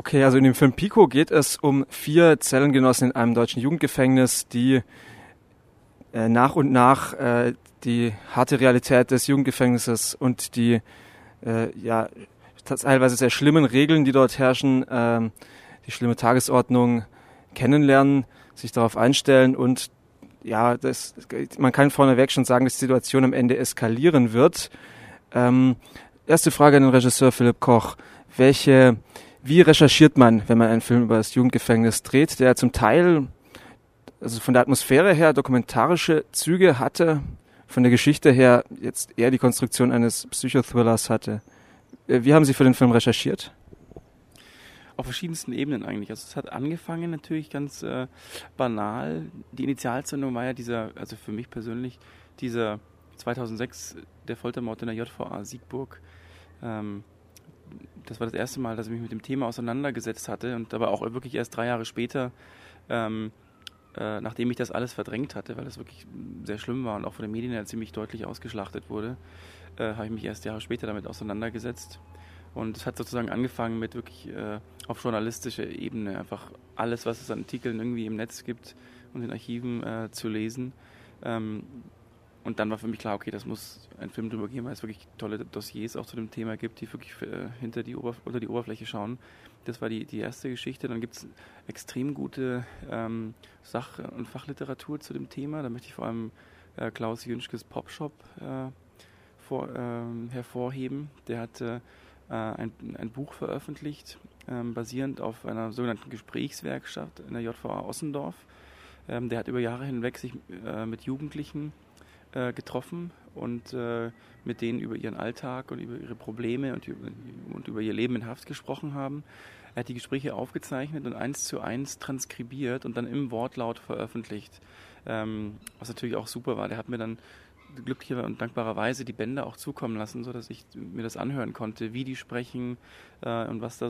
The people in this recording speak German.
Okay, also in dem Film Pico geht es um vier Zellengenossen in einem deutschen Jugendgefängnis, die äh, nach und nach äh, die harte Realität des Jugendgefängnisses und die äh, ja teilweise sehr schlimmen Regeln, die dort herrschen, äh, die schlimme Tagesordnung kennenlernen, sich darauf einstellen und ja, das, man kann vorneweg schon sagen, dass die Situation am Ende eskalieren wird. Ähm, erste Frage an den Regisseur Philipp Koch. Welche, wie recherchiert man, wenn man einen Film über das Jugendgefängnis dreht, der zum Teil, also von der Atmosphäre her dokumentarische Züge hatte, von der Geschichte her jetzt eher die Konstruktion eines Psychothrillers hatte? Äh, wie haben Sie für den Film recherchiert? auf verschiedensten Ebenen eigentlich. Also es hat angefangen natürlich ganz äh, banal. Die Initialzündung war ja dieser, also für mich persönlich, dieser 2006 der Foltermord in der JVA Siegburg. Ähm, das war das erste Mal, dass ich mich mit dem Thema auseinandergesetzt hatte und aber auch wirklich erst drei Jahre später, ähm, äh, nachdem ich das alles verdrängt hatte, weil das wirklich sehr schlimm war und auch von den Medien ja ziemlich deutlich ausgeschlachtet wurde, äh, habe ich mich erst Jahre später damit auseinandergesetzt. Und es hat sozusagen angefangen mit wirklich äh, auf journalistischer Ebene einfach alles, was es an Artikeln irgendwie im Netz gibt und in Archiven äh, zu lesen. Ähm, und dann war für mich klar, okay, das muss ein Film drüber geben, weil es wirklich tolle Dossiers auch zu dem Thema gibt, die wirklich äh, hinter die Oberf unter die Oberfläche schauen. Das war die, die erste Geschichte. Dann gibt es extrem gute ähm, Sach- und Fachliteratur zu dem Thema. Da möchte ich vor allem äh, Klaus Jünschkes Popshop äh, vor, ähm, hervorheben. Der hat äh, äh, ein, ein, Buch veröffentlicht, ähm, basierend auf einer sogenannten Gesprächswerkstatt in der JVA Ossendorf. Ähm, der hat über Jahre hinweg sich äh, mit Jugendlichen äh, getroffen und äh, mit denen über ihren Alltag und über ihre Probleme und, und, über ihr Leben in Haft gesprochen haben. Er hat die Gespräche aufgezeichnet und eins zu eins transkribiert und dann im Wortlaut veröffentlicht. Ähm, was natürlich auch super war. Der hat mir dann glücklicher und dankbarerweise die Bände auch zukommen lassen, sodass ich mir das anhören konnte, wie die sprechen äh, und was da